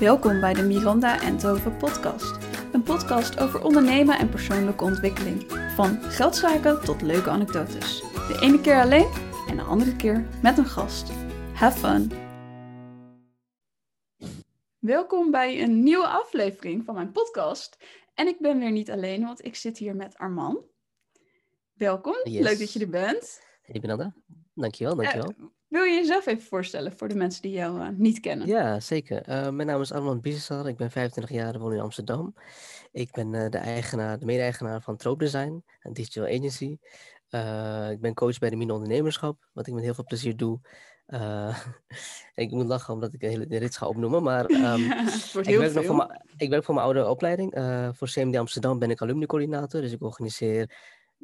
Welkom bij de Miranda en Tove podcast. Een podcast over ondernemen en persoonlijke ontwikkeling. Van geldzaken tot leuke anekdotes. De ene keer alleen en de andere keer met een gast. Have fun! Welkom bij een nieuwe aflevering van mijn podcast. En ik ben weer niet alleen, want ik zit hier met Arman. Welkom, Yes. leuk dat je er bent. Hey Benanda, dankjewel, dankjewel. Eh, wil je jezelf even voorstellen voor de mensen die jou eh, niet kennen? ja, zeker. Eh, mijn naam is Armand Biesesar, ik ben 25 jaar, woon in Amsterdam. Ik ben eh, de eigenaar, de mede-eigenaar van Trope Design, een digital agency. Ik ben coach bij de Mine Ondernemerschap, wat ik met heel veel plezier doe. Ik moet lachen omdat ik de hele de rits ga opnoemen, maar ehm, ik, werk nog voor mijn, ik werk voor mijn oude opleiding. Voor CMD Amsterdam ben ik alumni-coördinator, dus ik organiseer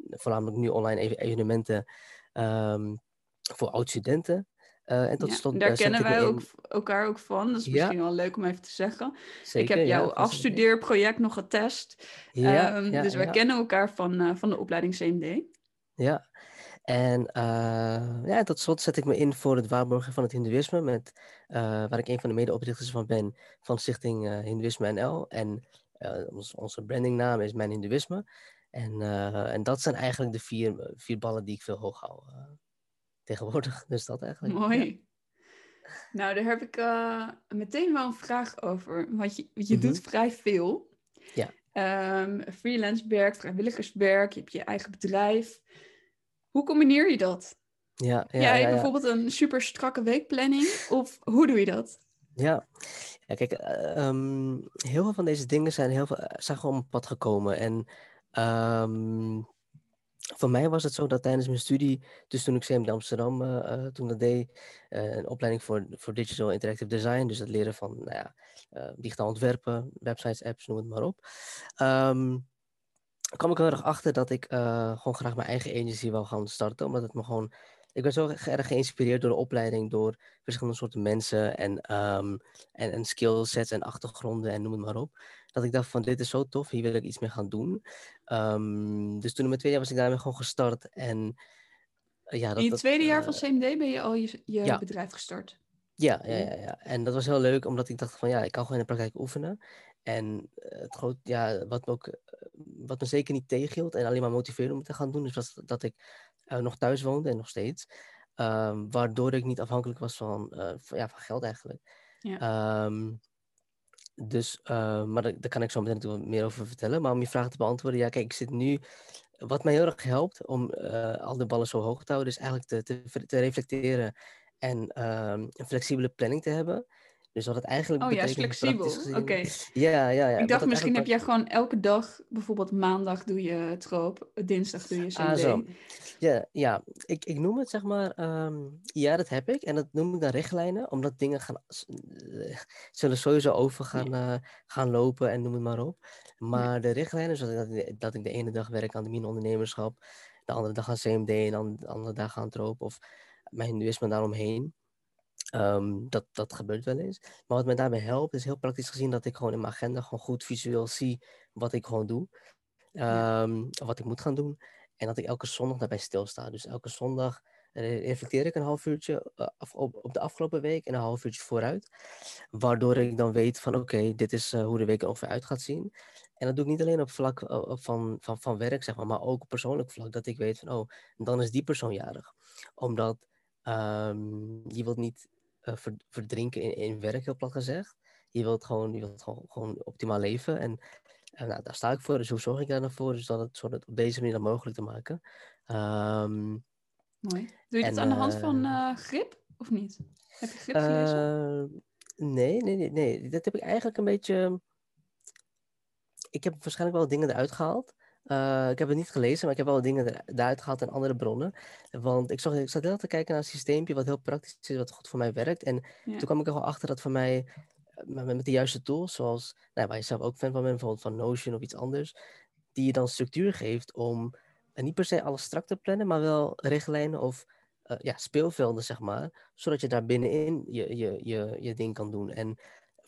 voornamelijk nu online even- evenementen ehm, voor oud-studenten. Eh, en Ja, slot daar eh, kennen wij ook, elkaar ook van. Dat is Ja. misschien wel leuk om even te zeggen. Zeker, ik heb jouw afstudeerproject nog getest. Ehm, dus wij kennen elkaar van, eh, van de opleiding CMD. ja. En ja, tot slot zet ik me in voor het waarborgen van het Hindoeïsme, met, waar ik een van de medeoprichters van ben, van Stichting eh Hindoeïsme NL. En ons, onze brandingnaam is Mijn Hindoeïsme. En, en dat zijn eigenlijk de vier, vier ballen die ik veel hoog hou tegenwoordig. Dus dat eigenlijk. ja. Mooi. Nou, daar heb ik eh, meteen wel een vraag over. Want je, je Mhm. doet vrij veel. Ja. Ehm, freelance werk, vrijwilligerswerk, je hebt je eigen bedrijf. Hoe combineer je dat? Ja, ja, Jij ja, ja. bijvoorbeeld een super strakke weekplanning? Of hoe doe je dat? Ja, ja kijk, eh, ehm, heel veel van deze dingen zijn, heel veel, eh, zijn gewoon op pad gekomen. En ehm, voor mij was het zo dat tijdens mijn studie, dus toen ik CMD Amsterdam eh, eh, toen deed, eh, een opleiding voor, voor Digital Interactive Design, dus het leren van nou ja, digitaal ontwerpen, websites, apps, noem het maar op. Ehm, kwam ik heel erg achter dat ik gewoon graag mijn eigen agency wil gaan starten, omdat het me gewoon... Ik ben zo erg geïnspireerd door de opleiding, door verschillende soorten mensen en, ehm, en, en skillsets en achtergronden en noem het maar op. Dat ik dacht van dit is zo tof, hier wil ik iets mee gaan doen. Ehm, dus toen in mijn tweede jaar was ik daarmee gewoon gestart. En eh, ja, dat, In dat, tweede jaar eh, van CMD ben je al je, je ja. bedrijf gestart. ja, ja, ja, ja. En dat was heel leuk, omdat ik dacht van ja, ik kan gewoon in de praktijk oefenen. En eh, het groot, ja, wat me ook, wat me zeker niet tegenhield en alleen maar motiveerde om het te gaan doen, is was dat ik nog thuis woonde en nog steeds. Ehm, waardoor ik niet afhankelijk was van, van, ja, van geld eigenlijk. Ja. Ehm, dus, eh, maar daar, kan ik zo meteen meer over vertellen. Maar om je vraag te beantwoorden, ja, kijk, ik zit nu. Wat mij heel erg helpt om eh, al de ballen zo hoog te houden, is eigenlijk te, te, te reflecteren en ehm, een flexibele planning te hebben. Dus wat het eigenlijk Oh ja, is flexibel. Oké. Ja, ja, ja. Ik dacht misschien heb jij gewoon elke dag, bijvoorbeeld maandag doe je troop, dinsdag doe je CMD. Ah, zo. Ja, ja. Ik, ik noem het zeg maar, ehm, ja, dat heb ik. En dat noem ik dan richtlijnen, omdat dingen gaan, eh, zullen sowieso over gaan, eh, gaan lopen en noem het maar op. Maar de richtlijnen, zoals dat, ik- dat ik de ene dag werk aan de ondernemerschap, de andere dag aan CMD en dan de andere dag aan Troop of mijn hindoeïsme daaromheen. Ehm, dat, dat gebeurt wel eens. Maar wat mij daarbij helpt, is heel praktisch gezien dat ik gewoon in mijn agenda gewoon goed visueel zie wat ik gewoon doe. Ja. Ehm, of wat ik moet gaan doen. En dat ik elke zondag daarbij stilsta. Dus elke zondag eh, reflecteer ik een half uurtje eh, op, op de afgelopen week en een half uurtje vooruit. Waardoor ik dan weet van oké, dit is eh, hoe de week er ongeveer uit gaat zien. En dat doe ik niet alleen op vlak van, van, van werk, zeg maar, maar ook op persoonlijk vlak. Dat ik weet van oh, dan is die persoon jarig. Omdat ehm, je wilt niet eh, ver- verdrinken in, in werk, heel plat gezegd. Je wilt gewoon, je wilt gewoon, gewoon optimaal leven. En, en nou, daar sta ik voor. Dus hoe zorg ik daar dan voor? Dus dan het, het op deze manier dan mogelijk te maken. Ehm, Mooi. Doe je dat aan de hand van eh, eh, grip of niet? Heb je grip gelezen? Eh, nee, nee, nee, nee. Dat heb ik eigenlijk een beetje. Ik heb waarschijnlijk wel dingen eruit gehaald. Eh, ik heb het niet gelezen, maar ik heb wel dingen er- eruit gehaald in andere bronnen. Want ik, zag, ik zat heel te kijken naar een systeempje wat heel praktisch is, wat goed voor mij werkt. En Ja. toen kwam ik er wel achter dat voor mij, eh, met, met de juiste tools, zoals nou, waar je zelf ook fan van bent, bijvoorbeeld van Notion of iets anders, die je dan structuur geeft om eh, niet per se alles strak te plannen, maar wel richtlijnen of ja, speelvelden, zeg maar, zodat je daar binnenin je, je, je, je ding kan doen. En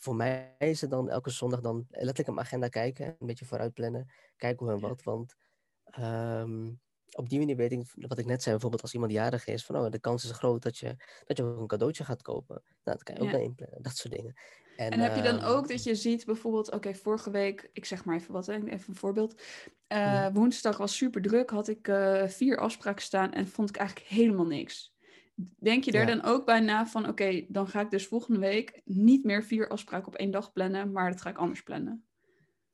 voor mij is het dan elke zondag dan letterlijk op mijn agenda kijken, een beetje vooruit plannen, kijken hoe en wat. Want ehm, op die manier weet ik, wat ik net zei, bijvoorbeeld als iemand jarig is, van oh, de kans is groot dat je, dat je ook een cadeautje gaat kopen. Nou, dat kan je ook Ja. inplannen, dat soort dingen. En, heb je dan ehm, ook dat je ziet bijvoorbeeld, oké, vorige week, ik zeg maar even wat, hè, even een voorbeeld. Eh. Woensdag was super druk, had ik eh, vier afspraken staan en vond ik eigenlijk helemaal niks. Denk je er Ja. dan ook bij na van, oké, dan ga ik dus volgende week niet meer vier afspraken op één dag plannen, maar dat ga ik anders plannen.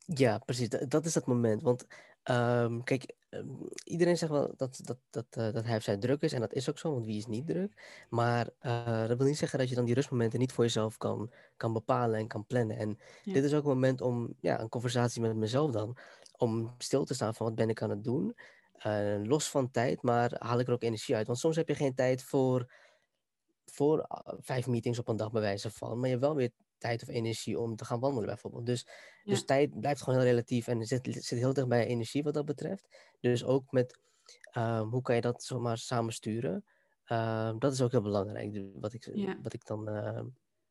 Ja, precies. Dat, dat is het moment. Want ehm, kijk, ehm, iedereen zegt wel dat, dat, dat, eh, dat hij of zij druk is. En dat is ook zo, want wie is niet druk? Maar eh, dat wil niet zeggen dat je dan die rustmomenten niet voor jezelf kan, kan bepalen en kan plannen. En Ja. dit is ook een moment om ja, een conversatie met mezelf dan. Om stil te staan van wat ben ik aan het doen. Eh, los van tijd, maar haal ik er ook energie uit. Want soms heb je geen tijd voor, voor eh, vijf meetings op een dag bij wijze van. Maar je hebt wel weer tijd of energie om te gaan wandelen bijvoorbeeld. Dus, dus tijd blijft gewoon heel relatief en zit, zit heel dicht bij energie wat dat betreft. Dus ook met ehm, hoe kan je dat zomaar samen sturen. Ehm, dat is ook heel belangrijk. Dus Wat ik, Ja. wat ik dan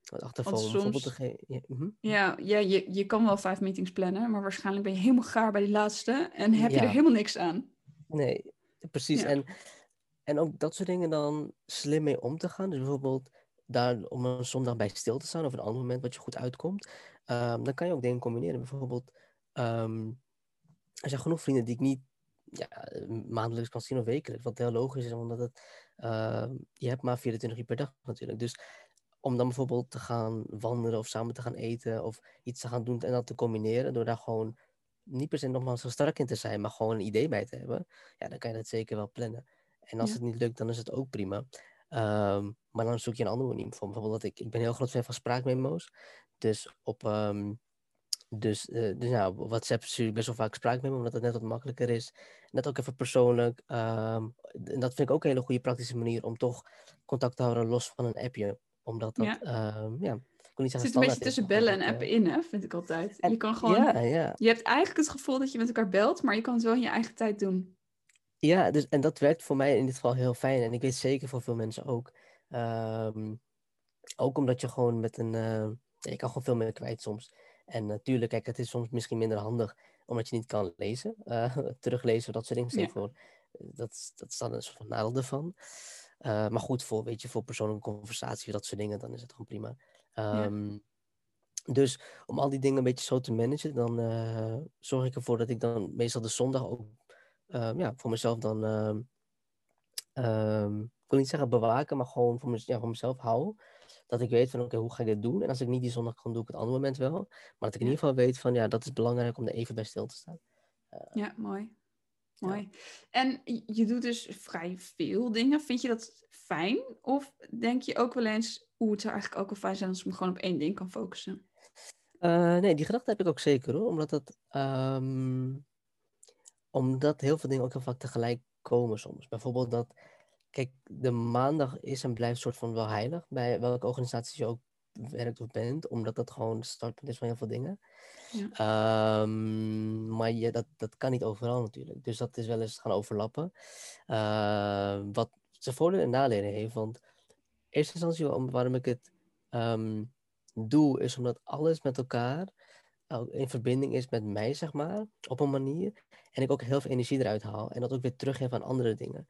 achterval. soms- ja, mhm. Ja, ja je, je kan wel vijf meetings plannen, maar waarschijnlijk ben je helemaal gaar bij die laatste en heb je er helemaal niks aan. Nee, precies. Ja. En, en ook dat soort dingen dan slim mee om te gaan. Dus bijvoorbeeld daar om een zondag bij stil te staan of een ander moment wat je goed uitkomt. Ehm, dan kan je ook dingen combineren. Bijvoorbeeld, ehm, er zijn genoeg vrienden die ik niet ja, maandelijks kan zien of wekelijks. Wat heel logisch is, omdat het, ehm, je hebt maar 24 uur per dag natuurlijk. Dus om dan bijvoorbeeld te gaan wandelen of samen te gaan eten of iets te gaan doen en dat te combineren door daar gewoon niet per se nogmaals zo strak in te zijn, maar gewoon een idee bij te hebben, ja, dan kan je dat zeker wel plannen. En als Ja. het niet lukt, dan is het ook prima. Ehm, maar dan zoek je een andere manier voor. Bijvoorbeeld, dat ik, ik ben heel groot fan van spraakmemo's. Dus op, ehm, dus, eh, dus op WhatsApp stuur ik best wel vaak spraakmemo, omdat het net wat makkelijker is. Net ook even persoonlijk. ehm, en dat vind ik ook een hele goede praktische manier om toch contact te houden los van een appje. Omdat dat, Ja. ja, niet Het zit een beetje is, tussen bellen en appen eh, in, hè, vind ik altijd. en- je kan gewoon, Ja, ja. je hebt eigenlijk het gevoel dat je met elkaar belt, maar je kan het wel in je eigen tijd doen. Ja, dus, en dat werkt voor mij in dit geval heel fijn. En ik weet zeker voor veel mensen ook. Ehm, ook omdat je gewoon met een... ja, je kan gewoon veel meer kwijt soms. En natuurlijk, kijk, het is soms misschien minder handig omdat je niet kan lezen. eh, teruglezen, dat soort dingen. Ja. voor, dat, dat is dan een soort van nadeel ervan. Eh, maar goed, voor, weet je, voor persoonlijke conversatie, dat soort dingen, dan is het gewoon prima. Ehm, Dus om al die dingen een beetje zo te managen, dan eh, zorg ik ervoor dat ik dan meestal de zondag ook ehm, ja, voor mezelf dan, ehm, ik wil niet zeggen bewaken, maar gewoon voor, mez- ja, voor mezelf hou. Dat ik weet van oké, hoe ga ik dit doen? En als ik niet die zondag kan, doe ik het andere moment wel. Maar dat ik in ieder geval weet van ja, dat is belangrijk om er even bij stil te staan. Ja, mooi. Mooi. En je je doet dus vrij veel dingen. Vind je dat fijn? Of denk je ook wel eens, oeh, het zou eigenlijk ook wel fijn zijn als ik me gewoon op één ding kan focussen? Eh, nee, die gedachte heb ik ook zeker hoor. Omdat dat, ehm, omdat heel veel dingen ook heel vaak tegelijk komen soms. Bijvoorbeeld dat, kijk, de maandag is en blijft soort van wel heilig. Bij welke organisatie je ook werkt of bent. Omdat dat gewoon het startpunt is van heel veel dingen. Ja. Ehm, maar je, dat, dat kan niet overal natuurlijk. Dus dat is wel eens gaan overlappen. Eh, wat zijn voordelen en nadelen heeft. Want in eerste instantie om- waarom ik het ehm, doe, is omdat alles met elkaar in verbinding is met mij, zeg maar, op een manier. En ik ook heel veel energie eruit haal. En dat ook weer teruggeef aan andere dingen.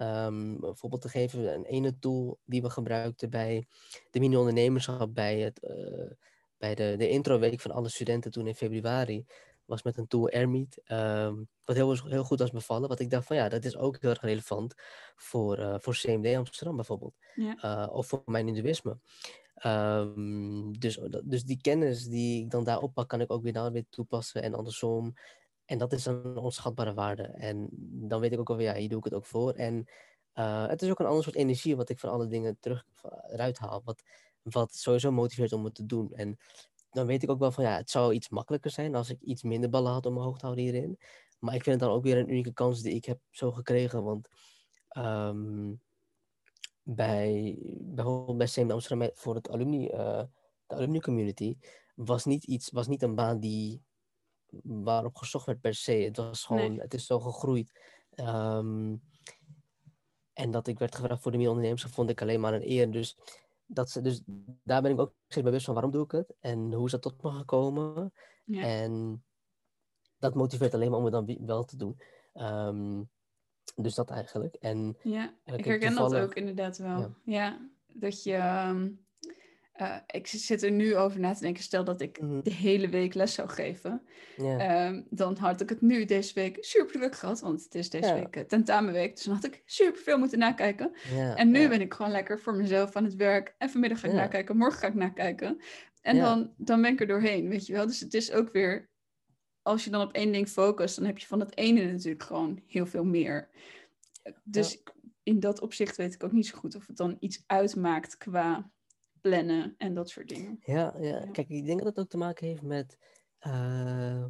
Ehm, bijvoorbeeld te geven, een ene tool die we gebruikten bij de mini-ondernemerschap, bij, het, eh, bij de, de introweek van alle studenten toen in februari, was met een tool Airmeet. ehm, wat heel, heel goed was bevallen. Wat ik dacht van ja, dat is ook heel erg relevant voor, eh, voor CMD Amsterdam bijvoorbeeld. Ja. Eh, of voor mijn hindoeïsme. Ehm, dus, dus die kennis die ik dan daar oppak, kan ik ook weer daar weer toepassen en andersom. En dat is een onschatbare waarde. En dan weet ik ook wel, ja, hier doe ik het ook voor. En eh, het is ook een ander soort energie wat ik van alle dingen terug eruit haal. Wat, wat sowieso motiveert om het te doen. En dan weet ik ook wel van, ja, het zou iets makkelijker zijn als ik iets minder ballen had om mijn hoog te houden hierin. Maar ik vind het dan ook weer een unieke kans die ik heb zo gekregen. Want ehm, bij, bijvoorbeeld bij CM Amsterdam voor het alumni, eh, de alumni community was niet iets, was niet een baan die waarop gezocht werd per se. Het was gewoon, Nee. het is zo gegroeid. Ehm, en dat ik werd gevraagd voor de ondernemers vond ik alleen maar een eer. Dus, dat ze, dus daar ben ik ook steeds bewust van waarom doe ik het en hoe is dat tot me gekomen. Ja. En dat motiveert alleen maar om het dan wel te doen. Ehm, dus dat eigenlijk. En Ja, ik herken dat ook inderdaad wel. Ja. Ja, dat je... ehm, eh, ik zit er nu over na te denken. Stel dat ik Mhm. de hele week les zou geven. Ehm, dan had ik het nu deze week super druk gehad. Want het is deze Ja. week uh, tentamenweek. Dus dan had ik super veel moeten nakijken. En nu ben ik gewoon lekker voor mezelf aan het werk. En vanmiddag ga ik nakijken. Morgen ga ik nakijken. En dan, dan ben ik er doorheen, weet je wel. Dus het is ook weer... Als je dan op één ding focust... dan heb je van dat ene natuurlijk gewoon heel veel meer. Dus in dat opzicht weet ik ook niet zo goed... of het dan iets uitmaakt qua plannen en dat soort dingen. Ja, ja, kijk, ik denk dat het ook te maken heeft met. eh,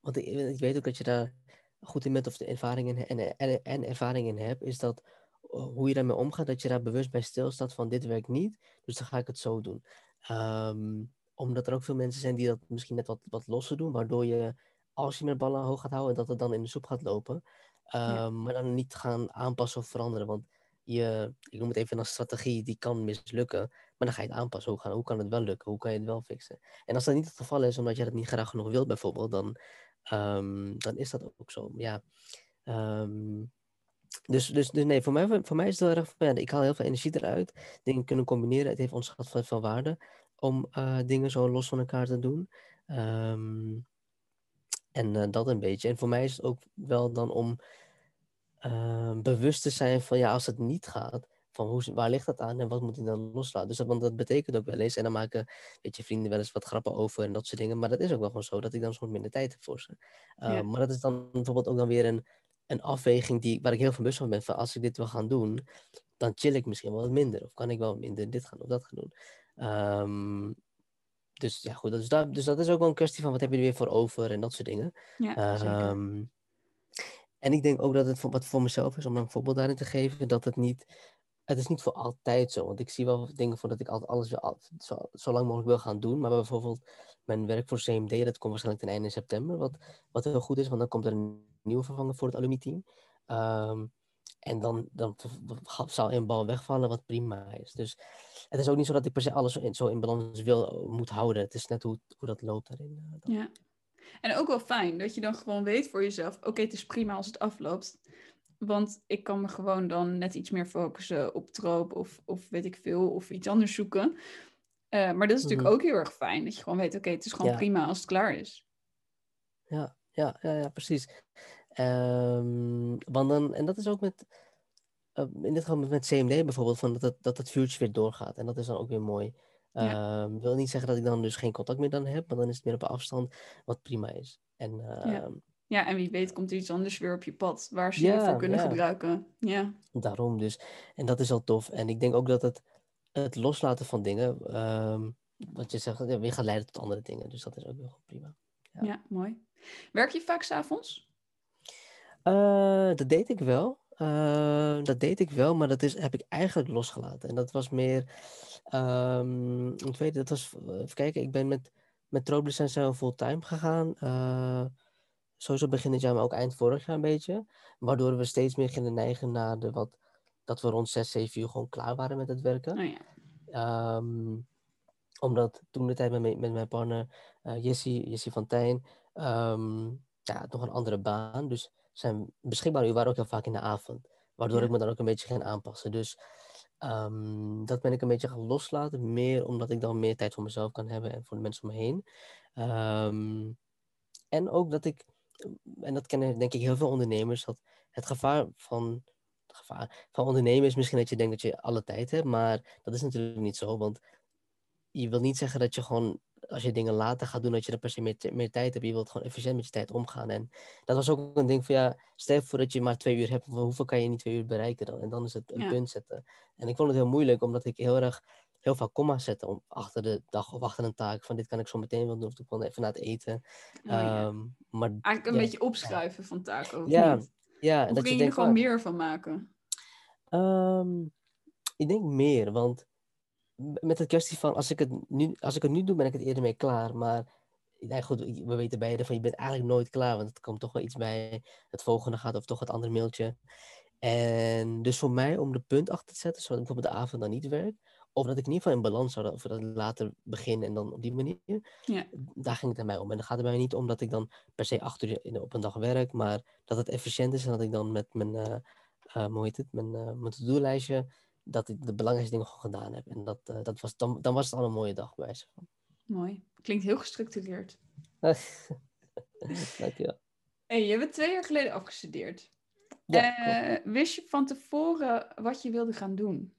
want ik, ik weet ook dat je daar goed in bent of de ervaring in, en, en, en ervaring in hebt, is dat eh, hoe je daarmee omgaat, dat je daar bewust bij stilstaat van dit werkt niet, dus dan ga ik het zo doen. Ehm, omdat er ook veel mensen zijn die dat misschien net wat, wat losser doen, waardoor je, als je met ballen hoog gaat houden, dat het dan in de soep gaat lopen. Ehm, Maar dan niet gaan aanpassen of veranderen, want je, ik noem het even een strategie, die kan mislukken. Maar dan ga je het aanpassen. Hoe, gaan, hoe kan het wel lukken? Hoe kan je het wel fixen? En als dat niet het geval is, omdat je dat niet graag genoeg wilt, bijvoorbeeld, dan, ehm, dan is dat ook zo. Ja. Ehm, dus, dus, dus nee, voor mij, voor mij is het heel erg ja, ik haal heel veel energie eruit. Dingen kunnen combineren. Het heeft ontzettend veel, veel waarde om eh, dingen zo los van elkaar te doen. Ehm, en eh, dat een beetje. En voor mij is het ook wel dan om bewust te zijn van ja, als het niet gaat, van hoe, waar ligt dat aan en wat moet ik dan loslaten? Dus dat, want dat betekent ook wel eens, en dan maken weet je, vrienden wel eens wat grappen over en dat soort dingen, maar dat is ook wel gewoon zo, dat ik dan soms minder tijd heb voor ze. Uh, Ja. Maar dat is dan bijvoorbeeld ook dan weer een, een afweging die, waar ik heel veel bewust van ben, van als ik dit wil gaan doen, dan chill ik misschien wel wat minder, of kan ik wel minder dit gaan of dat gaan doen. Um, dus ja, goed, dus dat, dus dat is ook wel een kwestie van wat heb je er weer voor over en dat soort dingen. Ja. Um, en ik denk ook dat het voor, wat voor mezelf is, om een voorbeeld daarin te geven, dat het niet, het is niet voor altijd zo. Want ik zie wel dingen voor dat ik altijd alles wil, zo, zo lang mogelijk wil gaan doen. Maar bijvoorbeeld mijn werk voor CMD, dat komt waarschijnlijk ten einde september. Wat, wat heel goed is, want dan komt er een nieuwe vervanger voor het alumni-team. Um, en dan, dan zal een bal wegvallen, wat prima is. Dus het is ook niet zo dat ik per se alles zo in, zo in balans wil, moet houden. Het is net hoe, hoe dat loopt daarin. Dan. Ja. En ook wel fijn dat je dan gewoon weet voor jezelf: oké, het is prima als het afloopt. Want ik kan me gewoon dan net iets meer focussen op troop of, of weet ik veel, of iets anders zoeken. Uh, maar dat is natuurlijk mm-hmm. ook heel erg fijn, dat je gewoon weet: oké, okay, het is gewoon ja. prima als het klaar is. Ja, ja, ja, ja precies. Um, want dan, en dat is ook met, uh, in dit geval met CMD bijvoorbeeld, van dat, het, dat het vuurtje weer doorgaat. En dat is dan ook weer mooi. Ja. Um, wil niet zeggen dat ik dan dus geen contact meer dan heb, maar dan is het meer op afstand, wat prima is. En, uh, ja. Ja, en wie weet komt er iets anders weer op je pad, waar ze ja, je voor kunnen ja. gebruiken. Ja. Daarom dus. En dat is al tof. En ik denk ook dat het, het loslaten van dingen, um, wat je zegt, weer gaat leiden tot andere dingen. Dus dat is ook wel prima. Ja, ja mooi. Werk je vaak s'avonds? Uh, dat deed ik wel. Uh, dat deed ik wel, maar dat is, heb ik eigenlijk losgelaten. En dat was meer. Um, ik weet, dat was. Even kijken, ik ben met, met Trooplicens zijn we fulltime gegaan. Uh, sowieso begin dit jaar, maar ook eind vorig jaar een beetje. Waardoor we steeds meer gingen neigen naar de wat. Dat we rond 6, 7 uur gewoon klaar waren met het werken. Oh ja. um, omdat toen de tijd met, mijn, met mijn partner uh, Jessie, Jessie van Tijn. Um, ja, nog een andere baan. Dus zijn beschikbare uur waren ook heel vaak in de avond. Waardoor ja. ik me dan ook een beetje ging aanpassen. Dus um, dat ben ik een beetje gaan loslaten. Meer omdat ik dan meer tijd voor mezelf kan hebben en voor de mensen om me heen. En ook dat ik, en dat kennen denk ik heel veel ondernemers, dat het gevaar van, het gevaar van ondernemen is misschien dat je denkt dat je alle tijd hebt. Maar dat is natuurlijk niet zo. Want je wil niet zeggen dat je gewoon als je dingen later gaat doen, dat je er per se meer, meer tijd hebt. Je wilt gewoon efficiënt met je tijd omgaan. En dat was ook een ding van, ja, stel voor dat je maar twee uur hebt. Hoeveel kan je in die twee uur bereiken dan? En dan is het een ja. punt zetten. En ik vond het heel moeilijk, omdat ik heel erg, heel veel komma's zette om, achter de dag of achter een taak. Van dit kan ik zo meteen wel doen, of ik wil even na het eten. Oh, ja. um, maar, Eigenlijk een ja. beetje opschuiven van taken, of ja, niet? Ja, of dat kun je, je er gewoon meer van maken? Um, ik denk meer, want met de kwestie van als ik, het nu, als ik het nu doe, ben ik het eerder mee klaar. Maar nee, goed, we weten beide van je bent eigenlijk nooit klaar, want er komt toch wel iets bij. Het volgende gaat of toch het andere mailtje. En dus voor mij om de punt achter te zetten, zodat ik bijvoorbeeld de avond dan niet werk, of dat ik in ieder geval in balans zou, of dat ik later begin en dan op die manier, ja. daar ging het aan mij om. En dan gaat het bij mij niet om dat ik dan per se acht uur op een dag werk, maar dat het efficiënt is en dat ik dan met mijn, uh, uh, hoe heet het, mijn, uh, mijn to-do-lijstje dat ik de belangrijkste dingen gewoon gedaan heb. En dat, eh, dat was, dan, dan was het al een mooie dag bij van. Mooi. Klinkt heel gestructureerd. Dankjewel. Hey, je bent twee jaar geleden afgestudeerd. Ja, Eh, wist je van tevoren wat je wilde gaan doen?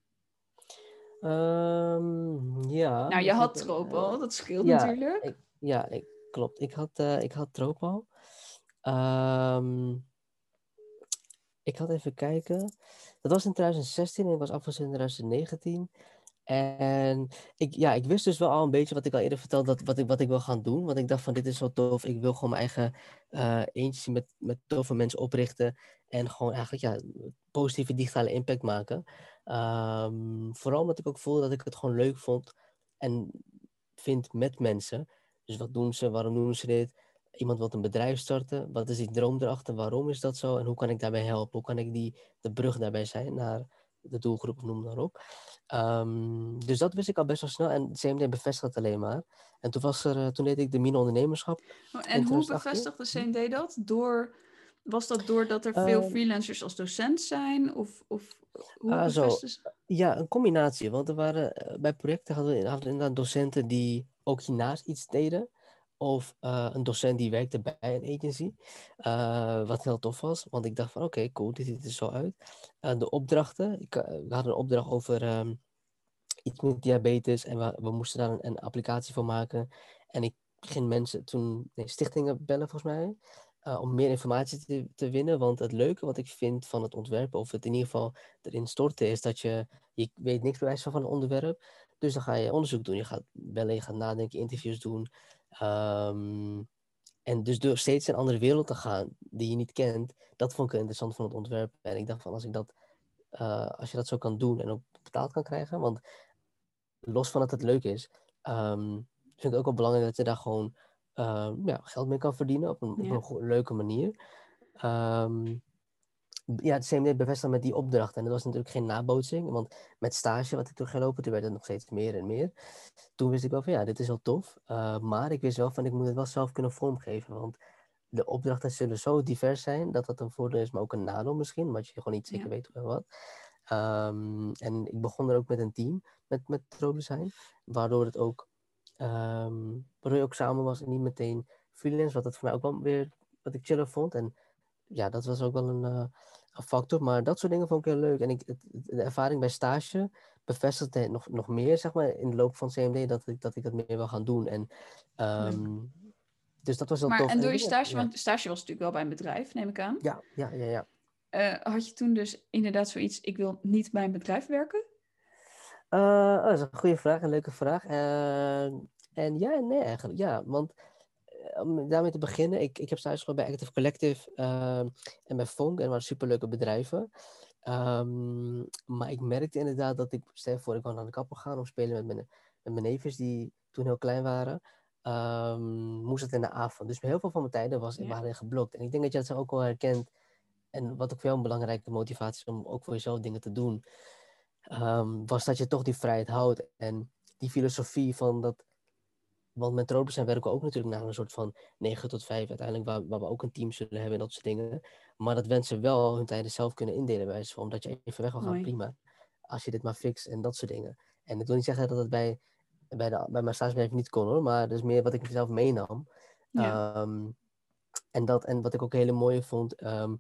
Ehm, ja. Nou, je had Tropo, dat scheelt ja, natuurlijk. ik- ja, ik, klopt. Ik had, eh ik had Tropo. Ehm, ik had even kijken. Dat was in 2016 en ik was afgestudeerd in 2019. En ik, ja, ik wist dus wel al een beetje wat ik al eerder vertelde, dat, wat, ik, wat ik wil gaan doen. Want ik dacht van dit is zo tof. Ik wil gewoon mijn eigen eh eentje met, met toffe mensen oprichten. En gewoon eigenlijk ja, positieve digitale impact maken. Ehm, vooral omdat ik ook voelde dat ik het gewoon leuk vond en vind met mensen. Dus wat doen ze? Waarom doen ze dit? Iemand wil een bedrijf starten. Wat is die droom erachter? Waarom is dat zo? En hoe kan ik daarbij helpen? Hoe kan ik die, de brug daarbij zijn naar de doelgroep, noem maar op. Ehm, dus dat wist ik al best wel snel. En CMD bevestigde het alleen maar. En toen, was er, eh, toen deed ik de mini-ondernemerschap. Oh, En hoe 2018? bevestigde CMD dat? Door, was dat doordat er veel Ehm, freelancers als docent zijn? Of, of hoe Ah, zo. Ja, een combinatie. Want er waren eh, bij projecten hadden we hadden we inderdaad docenten die ook hiernaast iets deden. Of eh, een docent die werkte bij een agency. eh, wat heel tof was. Want ik dacht van oké, cool, dit ziet er zo uit. De opdrachten. Ik, we hadden een opdracht over ehm, iets met diabetes. En we, we moesten daar een, een applicatie voor maken. En ik ging mensen toen, nee, stichtingen bellen volgens mij. Eh, om meer informatie te, te winnen. Want het leuke wat ik vind van het ontwerpen, of het in ieder geval erin storten, is dat je, je weet niks bewijs van van een onderwerp. Dus dan ga je onderzoek doen. Je gaat bellen, je gaat nadenken, interviews doen. Ehm, en dus door steeds een andere wereld te gaan die je niet kent, dat vond ik interessant van het ontwerp. En ik dacht van als ik dat, eh, als je dat zo kan doen en ook betaald kan krijgen, want los van dat het leuk is, ehm, vind ik het ook wel belangrijk dat je daar gewoon ehm, ja, geld mee kan verdienen op een, op leuke manier. Ehm, ja, het CMD bevestigde met die opdracht. En dat was natuurlijk geen nabootsing, want met stage wat ik toen ging lopen, toen werd het nog steeds meer en meer. Toen wist ik wel van ja, dit is wel tof. eh, maar ik wist wel van ik moet het wel zelf kunnen vormgeven, want de opdrachten zullen zo divers zijn dat dat een voordeel is, maar ook een nadeel misschien, omdat je gewoon niet zeker Ja. weet wat. Ehm, en ik begon er ook met een team, met, met Design, waardoor het ook, ehm, waardoor je ook samen was en niet meteen freelance, wat het voor mij ook wel weer, wat ik chiller vond. En ja, dat was ook wel een, eh, een factor, maar dat soort dingen vond ik heel leuk. En ik, het, de ervaring bij stage bevestigde nog, nog meer, zeg maar, in de loop van CMD, dat ik dat, ik dat meer wil gaan doen. En, ehm, dus dat was heel Maar, tof. en door je stage, ja. want stage was natuurlijk wel bij een bedrijf, neem ik aan. Ja, ja, ja, ja. Eh, had je toen dus inderdaad zoiets, ik wil niet bij een bedrijf werken? Oh, dat is een goede vraag, een leuke vraag. Eh, en ja en nee eigenlijk, ja. Want eh, om daarmee te beginnen, ik, ik heb stage bij Active Collective eh, en bij Fonk. En dat waren superleuke bedrijven. Ehm, maar ik merkte inderdaad dat ik, stel voor, ik wou naar de kapper gaan om te spelen met mijn, met mijn neefjes die toen heel klein waren. ehm, moest het in de avond. Dus heel veel van mijn tijden was, Ja. waren geblokt. En ik denk dat je dat zo ook wel herkent. En wat ook voor jou een belangrijke motivatie is om ook voor jezelf dingen te doen ehm, was dat je toch die vrijheid houdt. En die filosofie van dat. Want met Robert zijn werken we ook natuurlijk naar een soort van 9 tot 5 uiteindelijk, waar, waar we ook een team zullen hebben en dat soort dingen. Maar dat mensen wel hun tijden zelf kunnen indelen, bij wijze van, omdat je even weg wil gaan, Mooi. prima. Als je dit maar fixt en dat soort dingen. En ik wil niet zeggen dat het bij, bij, de, bij mijn stagebedrijf niet kon hoor, maar dat is meer wat ik zelf meenam. Ja. Ehm, en, dat, en wat ik ook hele mooie vond ehm,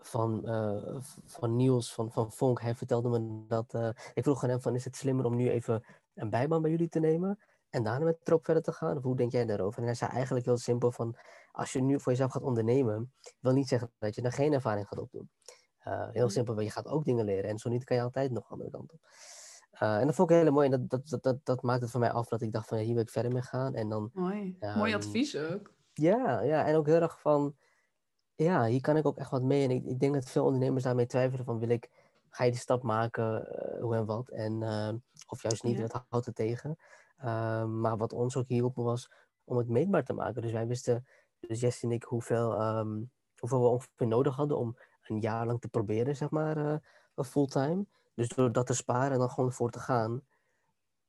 van, eh, van Niels van, van Vonk, hij vertelde me dat. eh, ik vroeg aan hem: van, Is het slimmer om nu even een bijbaan bij jullie te nemen en daarna met Trop verder te gaan? Of hoe denk jij daarover? En hij zei eigenlijk heel simpel: van, Als je nu voor jezelf gaat ondernemen, wil niet zeggen dat je dan geen ervaring gaat opdoen. Eh, heel Mhm. simpel, want je gaat ook dingen leren en zo niet kan je altijd nog de andere kant op. En dat vond ik heel mooi en dat, dat, dat, dat, dat maakte het voor mij af dat ik dacht: van hier wil ik verder mee gaan. En dan Mooi. Ehm, Mooi advies ook. ja, ja, en ook heel erg van, ja, hier kan ik ook echt wat mee. En ik, ik denk dat veel ondernemers daarmee twijfelen van, wil ik, ga je die stap maken, eh, hoe en wat? En, eh, of juist niet, Ja. wat houdt het tegen? Ehm, maar wat ons ook hielp was om het meetbaar te maken. Dus wij wisten, dus Jess en ik, hoeveel, ehm, hoeveel we ongeveer nodig hadden om een jaar lang te proberen, zeg maar, eh, fulltime. Dus door dat te sparen en dan gewoon voor te gaan,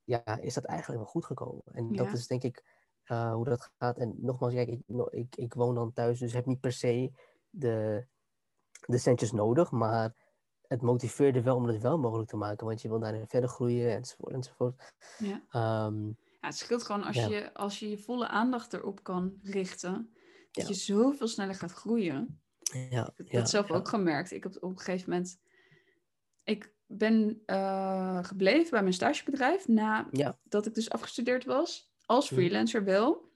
ja, is dat eigenlijk wel goed gekomen. En dat is denk ik eh, hoe dat gaat. En nogmaals, kijk, ik, ik, ik woon dan thuis, dus heb niet per se de, de centjes nodig. Maar het motiveerde wel om het wel mogelijk te maken, want je wil daarin verder groeien enzovoort enzovoort. Ja. Ehm, Ja, het scheelt gewoon als, Ja. je, als je je volle aandacht erop kan richten, dat Ja. je zoveel sneller gaat groeien. ja, Ik heb dat zelf ook gemerkt. Ik heb op een gegeven moment. Ik ben eh, gebleven bij mijn stagebedrijf nadat ik dus afgestudeerd was. Als freelancer wel.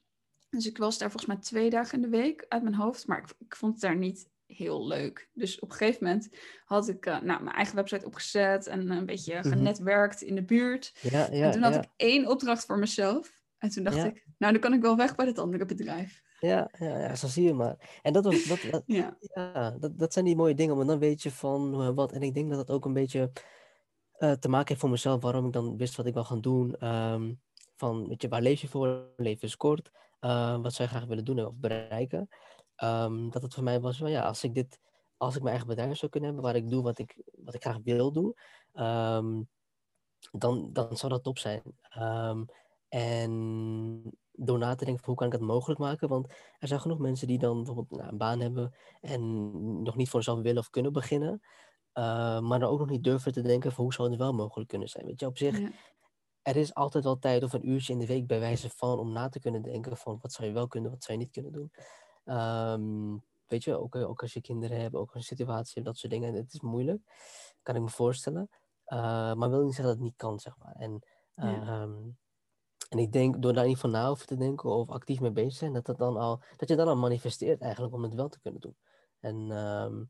Dus ik was daar volgens mij twee dagen in de week uit mijn hoofd. Maar ik, ik vond het daar niet heel leuk. Dus op een gegeven moment had ik eh, nou, mijn eigen website opgezet en een beetje Mhm. genetwerkt in de buurt. Ja, ja, en toen had ja. ik één opdracht voor mezelf. En toen dacht ik, nou dan kan ik wel weg bij dat andere bedrijf. Ja, ja, ja, zo zie je maar. En dat was, dat, dat, Ja, ja, dat, dat zijn die mooie dingen, want dan weet je van eh, wat. En ik denk dat dat ook een beetje eh, te maken heeft voor mezelf, waarom ik dan wist wat ik wil gaan doen. Ehm, van, weet je, waar leef je voor? Leven is kort. Eh, wat zou je graag willen doen of bereiken? Ehm, dat het voor mij was van, ja, als ik dit, als ik mijn eigen bedrijf zou kunnen hebben, waar ik doe wat ik, wat ik graag wil doen, ehm, dan, dan zou dat top zijn. Ehm, en door na te denken hoe kan ik het mogelijk maken, want er zijn genoeg mensen die dan bijvoorbeeld nou, een baan hebben en nog niet voor zichzelf willen of kunnen beginnen, eh, maar dan ook nog niet durven te denken van hoe zou het wel mogelijk kunnen zijn. Weet je, op zich, er is altijd wel tijd of een uurtje in de week bij wijze van om na te kunnen denken van wat zou je wel kunnen, wat zou je niet kunnen doen. Ehm, weet je, ook, ook als je kinderen hebt, ook als je een situatie hebt, dat soort dingen. Het is moeilijk, kan ik me voorstellen. Eh, maar wil niet zeggen dat het niet kan, zeg maar. En, Ja. ehm, en ik denk, door daar niet van na over te denken of actief mee bezig te zijn, dat, dat, dan al, dat je dan al manifesteert eigenlijk om het wel te kunnen doen. En ehm,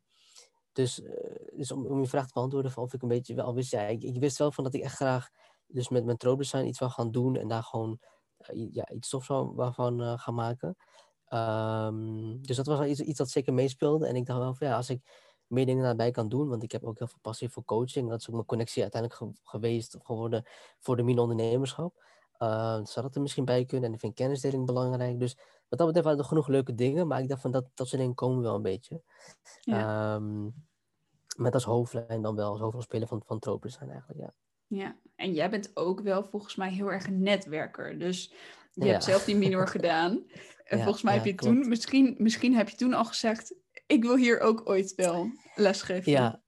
dus, eh, dus om, om je vraag te beantwoorden van of ik een beetje wel wist, ja, ik, ik wist wel van dat ik echt graag dus met mijn troopdesign iets wil gaan doen en daar gewoon eh, ja, iets tof zou waarvan eh, gaan maken. Ehm, dus dat was iets, iets dat zeker meespeelde. En ik dacht wel van ja, als ik meer dingen daarbij kan doen, want ik heb ook heel veel passie voor coaching. Dat is ook mijn connectie uiteindelijk ge- geweest geworden voor de mini-ondernemerschap. Eh, zou dat er misschien bij kunnen en ik vind kennisdeling belangrijk. Dus wat dat betreft waren er genoeg leuke dingen, maar ik dacht van dat, dat soort dingen komen wel een beetje. ja. Ehm, met als hoofdlijn dan wel als hoofdrolspeler van, van Troop zijn eigenlijk, ja. Ja, en jij bent ook wel volgens mij heel erg een netwerker. Dus je Ja. hebt zelf die minor gedaan. En Ja, volgens mij ja, heb je klopt. toen, misschien, misschien heb je toen al gezegd, ik wil hier ook ooit wel lesgeven. Ja,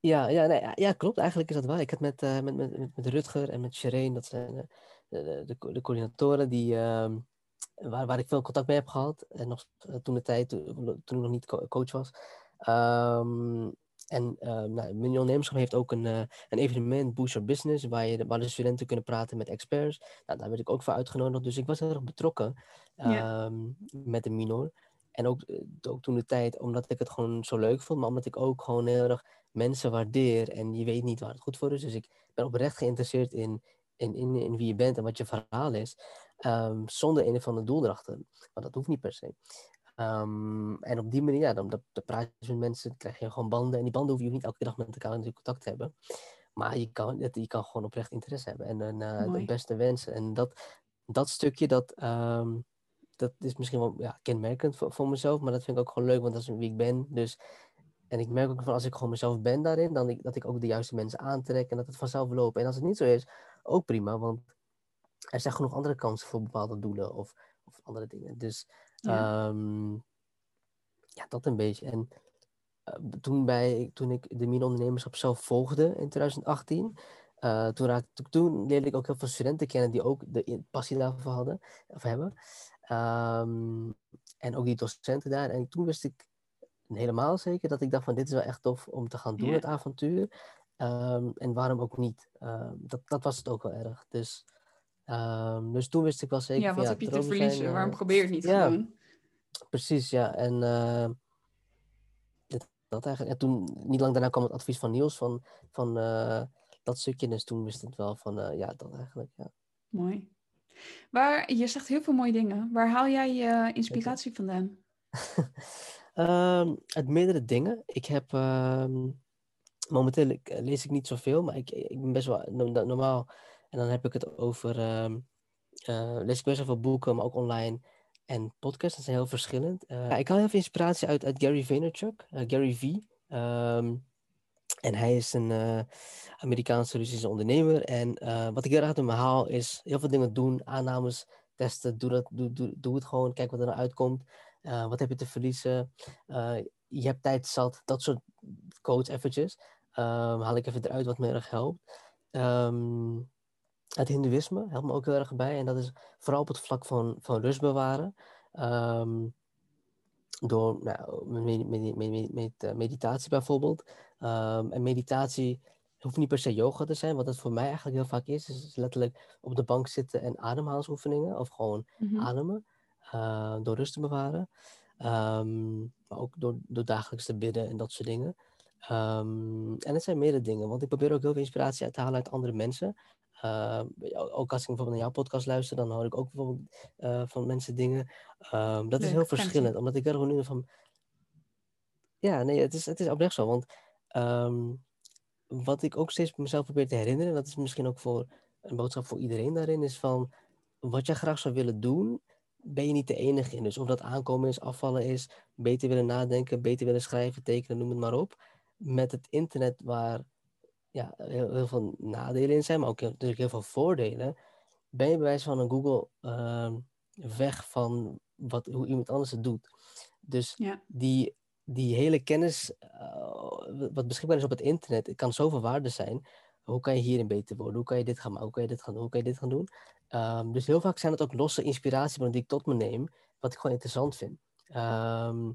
ja, ja, nee, ja, klopt. Eigenlijk is dat waar. Ik had met, eh, met, met, met- met Rutger en met Shireen, dat zijn eh, de, de, de, de coördinatoren die, ehm, waar, waar ik veel contact mee heb gehad. En nog eh, toen de tijd, toen, toen ik nog niet co- coach was. Ehm, en ehm nou, Mini Ondernemerschap heeft ook een, eh, een evenement, Boost Your Business, waar, je, de- waar de studenten kunnen praten met experts. Nou, daar werd ik ook voor uitgenodigd. Dus ik was heel erg betrokken Ja. ehm, met de minor. En ook, eh, ook toen de tijd, omdat ik het gewoon zo leuk vond, maar omdat ik ook gewoon heel erg mensen waardeer en je weet niet waar het goed voor is. Dus ik ben oprecht geïnteresseerd in, in, in, in wie je bent en wat je verhaal is, ehm, zonder een of andere doel erachter. Maar dat hoeft niet per se. Ehm, en op die manier, ja, dan, dan, dan praat je met mensen, dan krijg je gewoon banden. En die banden hoef je ook niet elke dag met elkaar in contact te hebben. Maar je kan, het- je kan gewoon oprecht interesse hebben en eh, het beste wensen. En dat, dat stukje, dat, ehm, dat is misschien wel ja, kenmerkend voor, voor mezelf, maar dat vind ik ook gewoon leuk, want dat is wie ik ben. Dus, en ik merk ook van als ik gewoon mezelf ben daarin, dan ik, dat ik ook de juiste mensen aantrek en dat het vanzelf loopt. En als het niet zo is, ook prima, want er zijn genoeg andere kansen voor bepaalde doelen of, of andere dingen. Dus Ja. Ehm, ja, dat een beetje. En eh, toen, bij, toen ik de mini-ondernemerschap zelf volgde in 2018, eh, toen, raakte, toen leerde ik ook heel veel studenten kennen die ook de passie daarvoor hadden, of hebben. Ehm, en ook die docenten daar. En toen wist ik helemaal zeker dat ik dacht van dit is wel echt tof om te gaan doen, het avontuur. Ehm, en waarom ook niet? Dat, dat was het ook wel erg. Dus, ehm, dus toen wist ik wel zeker Ja, wat heb je te zijn, verliezen? eh, Waarom probeer je het niet ja. gewoon? Precies, ja. En eh, dit- dat eigenlijk. En toen, niet lang daarna kwam het advies van Niels van, van eh, dat stukje. Dus toen wist het wel van, eh, ja, dat eigenlijk, ja. Mooi. Waar, je zegt heel veel mooie dingen. Waar haal jij je inspiratie vandaan? Ehm, uit meerdere dingen. Ik heb, ehm, momenteel ik, eh, lees ik niet zoveel, maar ik, ik ben best wel no- no- normaal. En dan heb ik het over, ehm, eh, lees ik best wel veel boeken, maar ook online. En podcasts, dat zijn heel verschillend. Eh, ik haal heel veel inspiratie uit, uit Gary Vaynerchuk, eh, Gary V. Ehm, en hij is een Amerikaanse Russische ondernemer. En wat ik heel uit hem haal is heel veel dingen doen, aannames testen. Doe, dat, doe, doe, doe het gewoon, kijk wat er nou uitkomt. Wat heb je te verliezen? Je hebt tijd zat, dat soort codes eventjes. ehm, haal ik even eruit wat me erg helpt. Ehm, het Hindoeïsme helpt me ook heel erg bij. En dat is vooral op het vlak van, van rust bewaren. Ehm, door nou, med med med med meditatie bijvoorbeeld. en meditatie hoeft niet per se yoga te zijn. Wat het voor mij eigenlijk heel vaak is, is letterlijk op de bank zitten en ademhalingsoefeningen. Of gewoon Mhm. ademen. eh, door rust te bewaren. Ehm, maar ook door, door dagelijks te bidden en dat soort dingen. Ehm, en het zijn meerdere dingen, want ik probeer ook heel veel inspiratie uit te halen uit andere mensen. Ehm, ook als ik bijvoorbeeld naar jouw podcast luister, dan hoor ik ook bijvoorbeeld eh, van mensen dingen. Ehm, dat is heel verschillend, omdat ik er gewoon nu van. Ja, nee, het is, het is oprecht zo. Want ehm, wat ik ook steeds mezelf probeer te herinneren, dat is misschien ook voor een boodschap voor iedereen daarin, is van wat jij graag zou willen doen, ben je niet de enige in. Dus of dat aankomen is, afvallen is, beter willen nadenken, beter willen schrijven, tekenen, noem het maar op. Met het internet waar ja, heel, heel veel nadelen in zijn, maar ook heel- natuurlijk heel veel voordelen, ben je bij wijze van een Google ehm, weg van wat, hoe iemand anders het doet. Dus Ja. die, die hele kennis, eh, wat beschikbaar is op het internet, het kan zoveel waarde zijn. Hoe kan je hierin beter worden? Hoe kan je dit gaan maken? Hoe kan je dit gaan doen? Hoe kan je dit gaan doen? Ehm, dus heel vaak zijn het ook losse inspiratiebronnen die ik tot me neem, wat ik gewoon interessant vind. Ehm,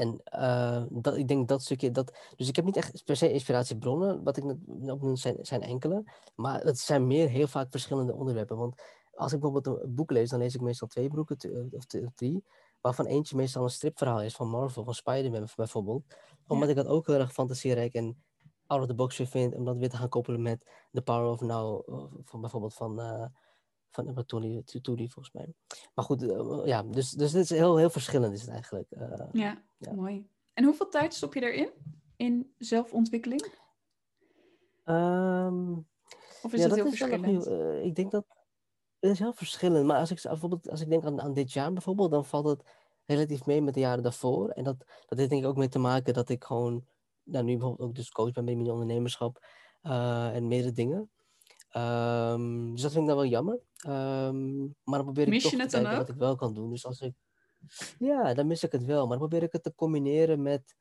en eh, dat, ik denk dat stukje, dat, dus ik heb niet echt per se inspiratiebronnen, wat ik net opnoem zijn, zijn enkele, maar het zijn meer heel vaak verschillende onderwerpen. Want als ik bijvoorbeeld een boek lees, dan lees ik meestal twee boeken, t- of drie, waarvan eentje meestal een stripverhaal is van Marvel, van Spider-Man bijvoorbeeld. Omdat ik dat ook heel erg fantasierijk en out of the box weer vind, om dat weer te gaan koppelen met The Power of Now, of van bijvoorbeeld van, eh van Emma Tuli, Tuli, volgens mij. Maar goed, eh, ja, dus, dus dit is heel, heel verschillend is het eigenlijk. eh. Ja, Ja. mooi. En hoeveel tijd stop je erin? In zelfontwikkeling? Ehm, Of is ja, het dat heel is verschillend? eh, ik denk dat het is heel verschillend. Maar als ik bijvoorbeeld als ik denk aan, aan dit jaar bijvoorbeeld, dan valt het relatief mee met de jaren daarvoor. En dat, dat heeft denk ik ook mee te maken dat ik gewoon nou, nu bijvoorbeeld ook dus coach ben bij mijn ondernemerschap eh, en meerdere dingen. Ehm, dus dat vind ik dan wel jammer. Ehm, maar dan probeer ik Mis toch te het kijken wat ik wel kan doen. Dus als ik ja, dan mis ik het wel. Maar dan probeer ik het te combineren met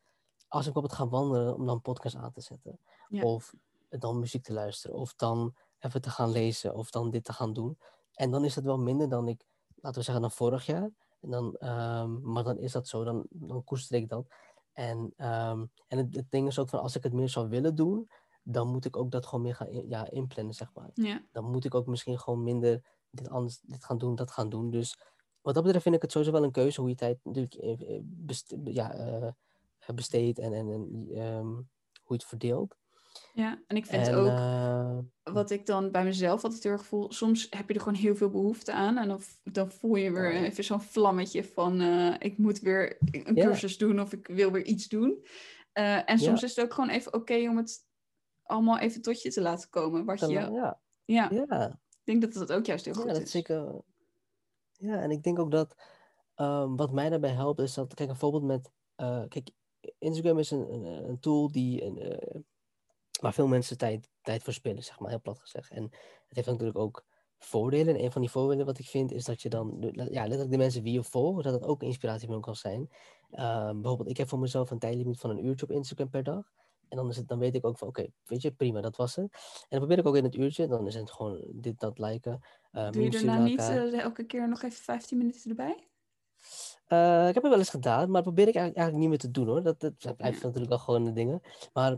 als ik bijvoorbeeld ga wandelen, om dan een podcast aan te zetten. Ja. Of dan muziek te luisteren. Of dan even te gaan lezen. Of dan dit te gaan doen. En dan is het wel minder dan ik, laten we zeggen, dan vorig jaar. En dan, ehm, maar dan is dat zo. Dan, dan koester ik dat. En, ehm, en het, het ding is ook van, als ik het meer zou willen doen, dan moet ik ook dat gewoon meer gaan in- ja, inplannen, zeg maar Ja, dan moet ik ook misschien gewoon minder dit anders dit gaan doen, dat gaan doen. Dus wat dat betreft vind ik het sowieso wel een keuze hoe je tijd natuurlijk eh, eh, best- ja, eh, besteedt en, en, ehm, hoe je het verdeelt. ja. En ik vind en, ook, wat ik dan bij mezelf altijd heel erg voel, soms heb je er gewoon heel veel behoefte aan. En dan, dan voel je weer even zo'n vlammetje van, ik moet weer een cursus doen of ik wil weer iets doen. En soms is het ook gewoon even oké om het allemaal even tot je te laten komen. Wat je, ja, ja, ja, ik denk dat dat ook juist heel ja, goed dat is. zeker. Ja, en ik denk ook dat ehm, wat mij daarbij helpt is dat, kijk, een voorbeeld met, eh, kijk, Instagram is een, een, een tool die, een, eh, waar veel mensen tijd, tijd verspillen, zeg maar, heel plat gezegd. En het heeft natuurlijk ook voordelen. En een van die voordelen wat ik vind is dat je dan, ja, letterlijk de mensen wie je volgt, dat het ook inspiratiebron kan zijn. Ehm, bijvoorbeeld, ik heb voor mezelf een tijdlimiet van een uurtje op Instagram per dag. En dan, is het, dan weet ik ook van, oké, weet je, prima, dat was het. En dan probeer ik ook in het uurtje, dan is het gewoon dit, dat, liken. eh, Doe je daarna niet eh, elke keer nog even 15 minuten erbij? Eh, ik heb het wel eens gedaan, maar dat probeer ik eigenlijk, eigenlijk niet meer te doen hoor. Dat, dat blijft Ja. natuurlijk wel gewoon de dingen. Maar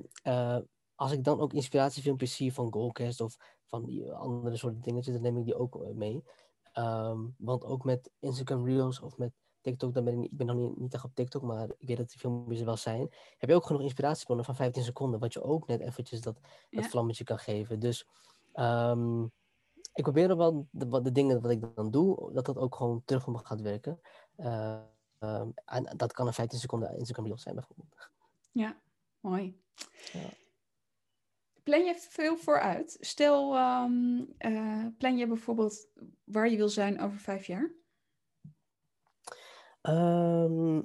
als ik dan ook inspiratiefilmpjes zie van Goalcast of van die andere soorten dingetjes, dan neem ik die ook mee. Ehm, want ook met Instagram Reels of met TikTok, dan ben ik, niet- ik ben nog niet, niet echt op TikTok, maar ik weet dat die filmpjes er wel zijn. Heb je ook genoeg inspiratiebronnen van 15 seconden, wat je ook net eventjes dat, dat Ja. vlammetje kan geven. Dus ehm, ik probeer er wel de, wat de dingen wat ik dan doe, dat dat ook gewoon terug voor me gaat werken. Eh, ehm, en dat kan een 15 seconden Instagram Reel zijn bijvoorbeeld. Ja, mooi. Ja. Plan je veel vooruit? Stel, ehm, eh, plan je bijvoorbeeld waar je wil zijn over vijf jaar? Ehm,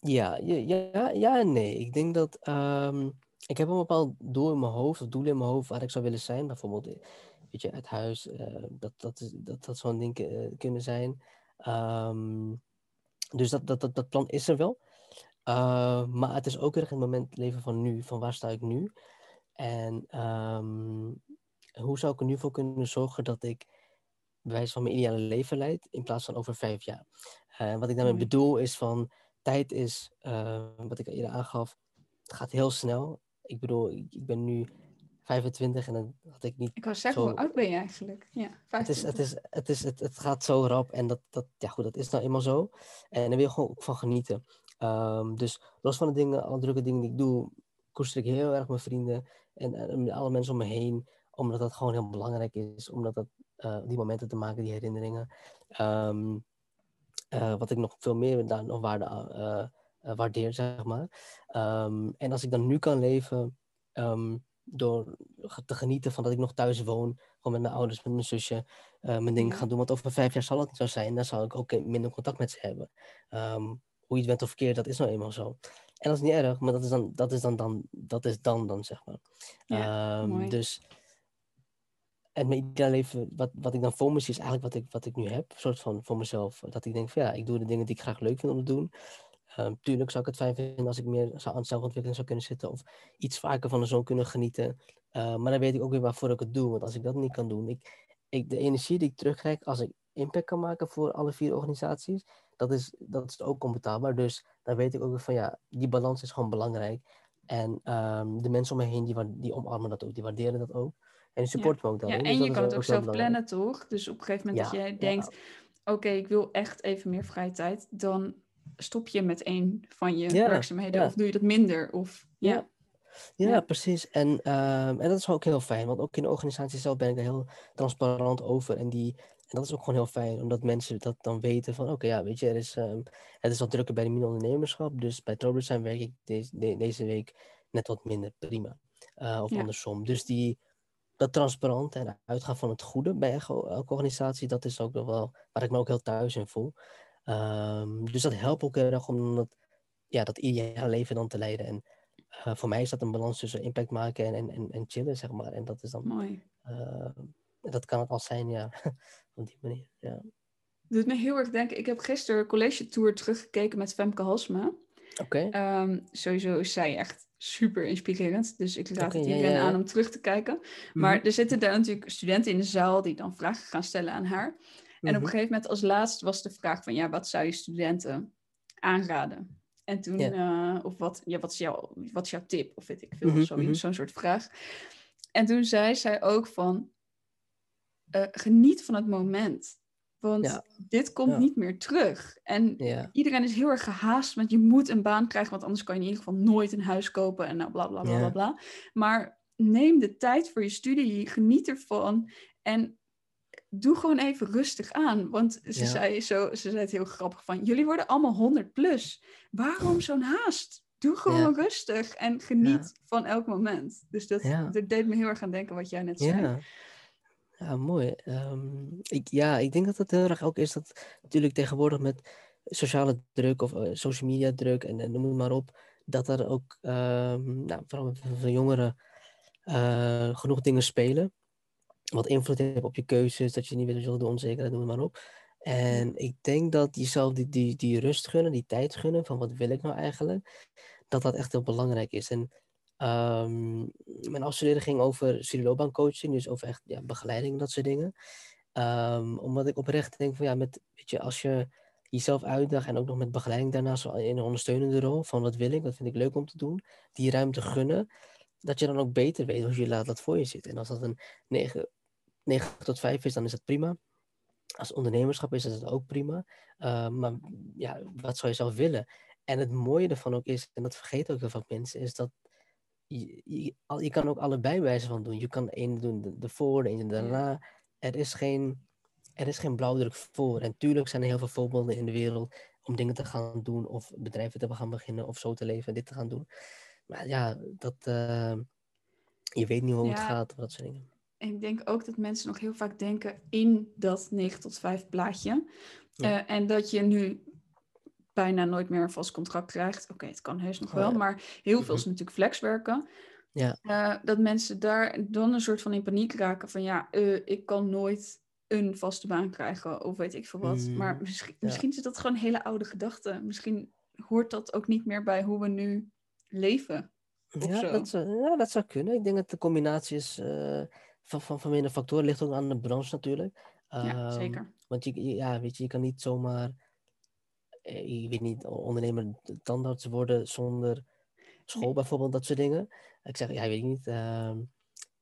ja, ja, ja, en nee. Ik denk dat ehm, ik heb een bepaald doel in mijn hoofd, of doel in mijn hoofd waar ik zou willen zijn. Bijvoorbeeld, eh, weet je, het huis, eh, dat, dat, dat, een ding eh, kunnen zijn. Ehm, dus dat, dat, dat, plan is er wel. Maar het is ook erg het moment leven van nu, van waar sta ik nu? En hoe zou ik er nu voor kunnen zorgen dat ik bewijs van mijn ideale leven leid in plaats van over vijf jaar? Uh, wat ik daarmee bedoel is van tijd is, uh, wat ik eerder aangaf, het gaat heel snel. Ik bedoel, ik, ben nu 25 en dan had ik niet. Ik wou zeggen, hoe oud ben je eigenlijk? Ja, 25. Het, is, het, is, het, is, het, het gaat zo rap en dat, dat, ja, goed, dat is nou eenmaal zo. En daar wil je gewoon ook van genieten. Um, dus los van de dingen, alle drukke dingen die ik doe, koester ik heel erg mijn vrienden en, en alle mensen om me heen. Omdat dat gewoon heel belangrijk is. Omdat dat, uh, die momenten te maken, die herinneringen. Um, uh, wat ik nog veel meer daar nog waarde, uh, waardeer, zeg maar. Um, en als ik dan nu kan leven door te genieten van dat ik nog thuis woon. Gewoon met mijn ouders, met mijn zusje, mijn dingen gaan doen. Want over vijf jaar zal het niet zo zijn. Dan zal ik ook minder contact met ze hebben. Hoe je het bent of verkeerd, dat is nou eenmaal zo. En dat is niet erg, maar dat is dan, dat is dan, dan, dat is dan, dan zeg maar. Ja, dus, en mijn ideale leven, wat, wat ik dan voor me zie, is eigenlijk wat ik, wat ik nu heb. Een soort van voor mezelf. Dat ik denk van ja, ik doe de dingen die ik graag leuk vind om te doen. Um, tuurlijk zou ik het fijn vinden als ik meer aan zelfontwikkeling zou kunnen zitten. Of iets vaker van de zon kunnen genieten. Uh, maar dan weet ik ook weer waarvoor ik het doe. Want als ik dat niet kan doen. Ik, ik, de energie die ik terugkrijg als ik impact kan maken voor alle vier organisaties dat is, dat is ook onbetaalbaar. Dus daar weet ik ook van ja, die balans is gewoon belangrijk. En um, de mensen om me heen, die, die omarmen dat ook, die waarderen dat ook. En me ook daarin. Ja, dus en je kan het ook zelf plannen, toch? Dus op een gegeven moment dat jij denkt, oké, ik wil echt even meer vrije tijd, dan stop je met één van je werkzaamheden of doe je dat minder. Of, ja. Ja, precies. En, um, en dat is ook heel fijn, want ook in de organisatie zelf ben ik er heel transparant over. En die, en dat is ook gewoon heel fijn, omdat mensen dat dan weten van, oké, ja, weet je, er is, um, het is wat drukker bij de mini-ondernemerschap, dus bij zijn werk ik deze, deze week net wat minder, prima. Uh, of andersom. Dus die, dat transparant en uitgaan van het goede bij elke, organisatie, dat is ook wel waar ik me ook heel thuis in voel. Um, dus dat helpt ook heel erg om dat, ja, dat ideale leven dan te leiden. En uh, voor mij is dat een balans tussen impact maken en, en, en, chillen, zeg maar. En dat is dan... Mooi. Uh, dat kan het al zijn, ja. Op die manier, ja. Doet me heel erg denken. Ik heb gisteren college tour teruggekeken met Femke Halsma. Oké. Okay. Um, sowieso is zij echt super inspirerend. Dus ik raad het iedereen aan om terug te kijken. Maar mm er zitten daar natuurlijk studenten in de zaal die dan vragen gaan stellen aan haar. En op een mhm. gegeven moment als laatst was de vraag van... ja, wat zou je studenten aanraden? En toen, uh, of wat, ja, wat, is jouw, wat is jouw tip? Of weet ik veel, -hmm. zo'n zo soort vraag. En toen zei zij ook van, uh, geniet van het moment. Want dit komt niet meer terug. En iedereen is heel erg gehaast, want je moet een baan krijgen, want anders kan je in ieder geval nooit een huis kopen en nou bla bla bla bla bla. Maar neem de tijd voor je studie, geniet ervan en doe gewoon even rustig aan. Want ze, zei, zo, ze zei het heel grappig van, jullie worden allemaal 100 plus. Waarom zo'n haast? Doe gewoon rustig en geniet van elk moment. Dus dat, dat, deed me heel erg aan denken wat jij net zei. Ja, mooi. Um, ik, ja, ik denk dat het heel erg ook is dat natuurlijk tegenwoordig met sociale druk of uh, social media druk en, en noem het maar op, dat er ook, um, nou, vooral van jongeren, uh, genoeg dingen spelen. Wat invloed heeft op je keuzes, dat je niet weet wat je wil doen, onzekerheid, noem het maar op. En ik denk dat jezelf die, die, die rust gunnen, die tijd gunnen, van wat wil ik nou eigenlijk, dat dat echt heel belangrijk is. En Um, mijn afstuderen ging over studieloopbaancoaching, dus over echt ja, begeleiding, dat soort dingen. Um, omdat ik oprecht denk van ja, met, weet je, als je jezelf uitdaagt en ook nog met begeleiding daarnaast in een ondersteunende rol van wat wil ik, wat vind ik leuk om te doen, die ruimte gunnen, dat je dan ook beter weet hoe je laat dat voor je zit. En als dat een 9, 9 tot 5 is, dan is dat prima. Als ondernemerschap is dat ook prima. Uh, maar ja, wat zou je zelf willen? En het mooie ervan ook is, en dat vergeten ook heel veel mensen, is dat je, je, je, kan ook allebei wijze van doen. Je kan de ene doen de, de voor, de ene daarna. Er is, geen, er is geen blauwdruk voor. En tuurlijk zijn er heel veel voorbeelden in de wereld om dingen te gaan doen of bedrijven te gaan beginnen of zo te leven en dit te gaan doen. Maar ja, dat, uh, je weet niet hoe het gaat of dat soort dingen. En ik denk ook dat mensen nog heel vaak denken in dat 9 tot 5 plaatje. Uh, en dat je nu bijna nooit meer een vast contract krijgt. Oké, het kan heus nog wel, maar heel veel is mhm. natuurlijk flexwerken. Ja. Uh, dat mensen daar dan een soort van in paniek raken van ja, uh, ik kan nooit een vaste baan krijgen of weet ik veel wat. Mm, maar misschien, misschien is dat gewoon een hele oude gedachte. Misschien hoort dat ook niet meer bij hoe we nu leven. Ja dat, zou, ja, dat zou kunnen. Ik denk dat de combinatie is uh, van, van, van meerdere factoren. Ligt ook aan de branche natuurlijk. ja, ehm, zeker. Want je, ja, weet je, je kan niet zomaar, eh, je weet niet, ondernemer tandarts worden zonder school bijvoorbeeld, dat soort dingen. Ik zeg, ja, weet ik niet. Uh,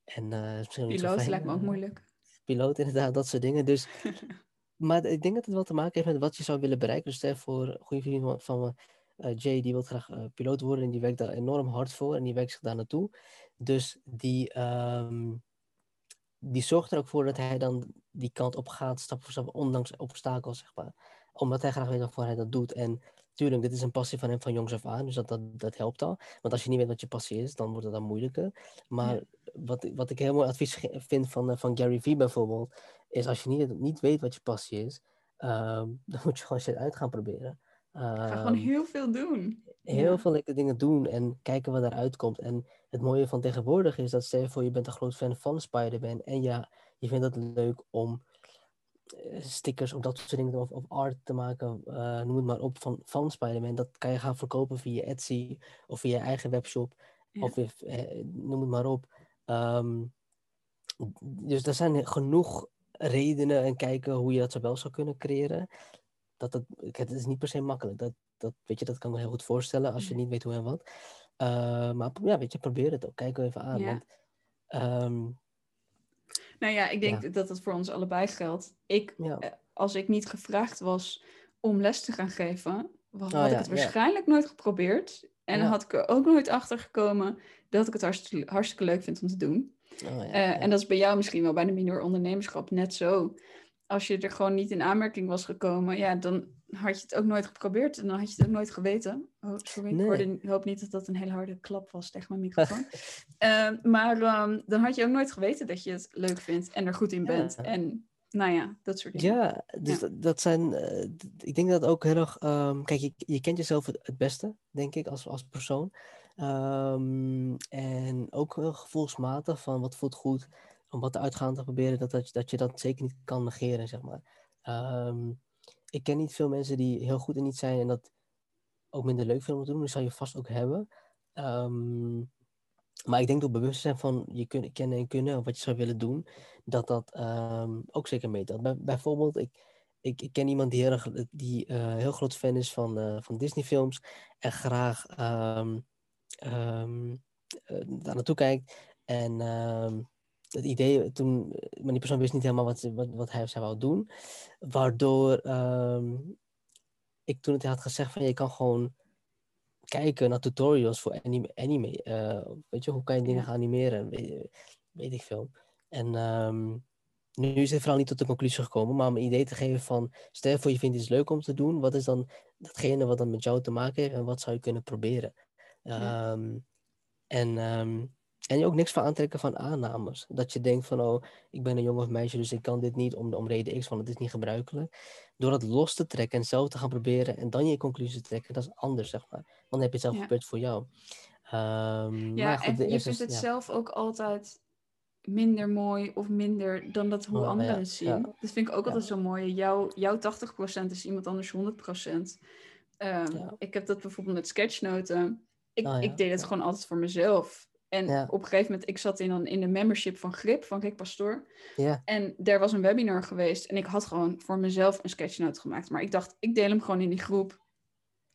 en, uh, misschien Piloot lijkt me ook moeilijk. Piloot inderdaad, dat soort dingen. Dus, maar ik denk dat het wel te maken heeft met wat je zou willen bereiken. Dus stel voor, een goede vriend van me, uh, Jay, die wil graag piloot worden en die werkt daar enorm hard voor en die werkt zich daar naartoe. Dus die, um, die zorgt er ook voor dat hij dan die kant op gaat, stap voor stap, ondanks obstakels, zeg maar. Omdat hij graag weet waarvoor hij dat doet. En tuurlijk, dit is een passie van hem van jongs af aan, dus dat, dat, dat helpt al. Want als je niet weet wat je passie is, dan wordt het dan moeilijker. Maar wat, wat ik heel mooi advies vind van, uh, van Gary Vee bijvoorbeeld, is als je niet, niet weet wat je passie is, um, dan moet je gewoon shit uit gaan proberen. Ga gewoon ehm, heel veel doen. Heel veel leuke dingen doen en kijken wat eruit komt. En het mooie van tegenwoordig is dat stel je voor je bent een groot fan van Spider-Man en ja, je vindt het leuk om eh, stickers of dat soort dingen of, of art te maken, uh, noem het maar op, van, van Spider-Man. Dat kan je gaan verkopen via Etsy of via je eigen webshop of eh, noem het maar op. Um, dus er zijn genoeg redenen en kijken hoe je dat zo wel zou kunnen creëren dat het, het is niet per se makkelijk. Dat, dat, weet je, dat kan ik me heel goed voorstellen als je niet weet hoe en wat. Uh, maar ja, weet je, probeer het ook. Kijk even aan. Want, um, nou ja, ik denk dat dat voor ons allebei geldt. Ik, eh, als ik niet gevraagd was om les te gaan geven, had oh, ik het waarschijnlijk nooit geprobeerd. En dan had ik er ook nooit achter gekomen dat ik het hartstikke, hartstikke leuk vind om te doen. Oh, uh, en dat is bij jou misschien wel bij de minor ondernemerschap net zo als je er gewoon niet in aanmerking was gekomen, ja, dan had je het ook nooit geprobeerd en dan had je het ook nooit geweten. Oh, sorry, ik hoop niet dat dat een hele harde klap was tegen mijn microfoon. uh, maar um, dan had je ook nooit geweten dat je het leuk vindt en er goed in bent. En nou ja, dat soort dingen. Ja, dus Dat, zijn, uh, ik denk dat ook heel erg, um, kijk, je, je kent jezelf het, het, beste, denk ik, als, als persoon. Um, en ook gevoelsmatig van wat voelt goed om wat uitgaan te proberen, dat, dat, dat je dat zeker niet kan negeren, zeg maar. Um, ik ken niet veel mensen die heel goed in iets zijn en dat ook minder leuk vinden om te doen. Dat zou je vast ook hebben. Um, maar ik denk dat bewustzijn van je kun, kennen en kunnen, wat je zou willen doen, dat dat um, ook zeker meetelt. Bij, bijvoorbeeld, ik, ik, ik ken iemand die heel, uh, heel groot fan is van, uh, van Disney-films en graag um, uh, daar naartoe kijkt. En het idee toen, maar die persoon wist niet helemaal wat, wat, wat hij of zij wou doen. Waardoor um, ik toen het had gezegd van je kan gewoon kijken naar tutorials voor anime. anime uh, weet je, hoe kan je dingen gaan animeren? Weet, weet ik veel. En um, nu is het vooral niet tot de conclusie gekomen, maar om een idee te geven van, stel voor je vindt iets leuk om te doen, wat is dan datgene wat dan met jou te maken heeft en wat zou je kunnen proberen? Ja. Um, en um, en je ook niks van aantrekken van aannames. Dat je denkt van, oh, ik ben een jongen of meisje, dus ik kan dit niet om, om reden X, want het is niet gebruikelijk. Door dat los te trekken en zelf te gaan proberen en dan je conclusie te trekken, dat is anders, zeg maar. Want dan heb je het zelf ja. gebeurd voor jou. Um, ja, maar goed, en je vindt het zelf ook altijd minder mooi of minder dan dat hoe oh, anderen het zien. Dat vind ik ook altijd zo mooi. Jouw, jouw 80% is iemand anders 100%. Um, ik heb dat bijvoorbeeld met sketchnoten. Ik, oh, ik deed het gewoon altijd voor mezelf. En op een gegeven moment, ik zat in, dan in de membership van Grip, van Rick Pastoor. Ja. En daar was een webinar geweest. En ik had gewoon voor mezelf een sketchnote gemaakt. Maar ik dacht, ik deel hem gewoon in die groep.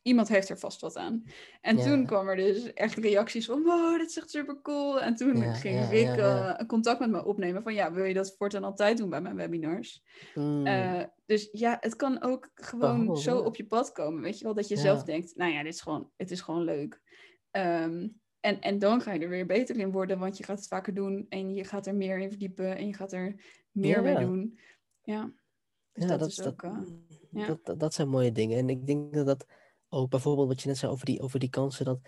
Iemand heeft er vast wat aan. En toen kwam er dus echt reacties van, wow, dit is echt super cool. En toen ging Rick uh, contact met me opnemen van, ja, wil je dat voortaan altijd doen bij mijn webinars? Mm. Uh, dus ja, het kan ook gewoon oh, zo op je pad komen, weet je wel? Dat je zelf denkt, nou ja, dit is gewoon, het is gewoon leuk. Um, en, en dan ga je er weer beter in worden, want je gaat het vaker doen en je gaat er meer in verdiepen en je gaat er meer mee doen. Ja, dus ja, dat, is ook... Dat, uh, ja. dat, dat, zijn mooie dingen. En ik denk dat dat ook bijvoorbeeld wat je net zei over die, over die kansen, dat,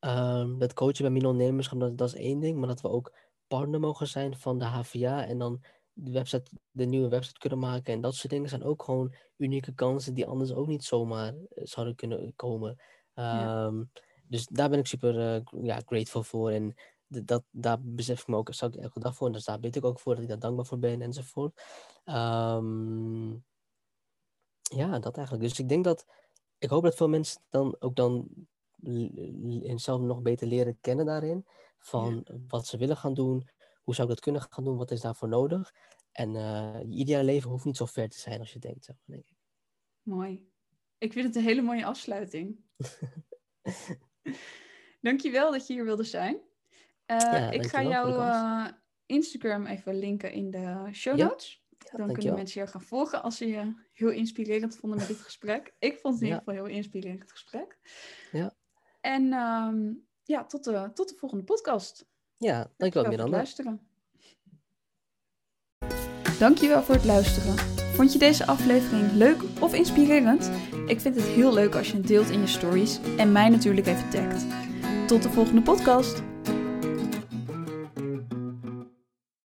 um, dat coachen bij mini-ondernemerschap, dat, dat is één ding, maar dat we ook partner mogen zijn van de HVA en dan de, website, de nieuwe website kunnen maken en dat soort dingen zijn ook gewoon unieke kansen die anders ook niet zomaar eh, zouden kunnen komen. Um, dus daar ben ik super uh, ja, grateful voor. En dat, daar besef ik me ook, zou ik elke dag voor. En dus daar weet ik ook voor dat ik daar dankbaar voor ben enzovoort. Um, ja, dat eigenlijk. Dus ik denk dat ik hoop dat veel mensen dan ook dan zelf nog beter leren kennen daarin. Van wat ze willen gaan doen, hoe zou ik dat kunnen gaan doen, wat is daarvoor nodig. En uh, je ideale leven hoeft niet zo ver te zijn als je denkt, denk ik. Mooi. Ik vind het een hele mooie afsluiting. Dankjewel dat je hier wilde zijn. Uh, ik ga jouw uh, Instagram even linken in de show notes. Dan kunnen mensen je gaan volgen als ze je heel inspirerend vonden met dit gesprek. Ik vond het in ieder geval heel inspirerend gesprek. Ja. En ehm, ja, tot de, tot de volgende podcast. Ja, dankjewel Miranda. luisteren. Dankjewel voor het luisteren. Vond je deze aflevering leuk of inspirerend? Ik vind het heel leuk als je het deelt in je stories en mij natuurlijk even tagt. Tot de volgende podcast.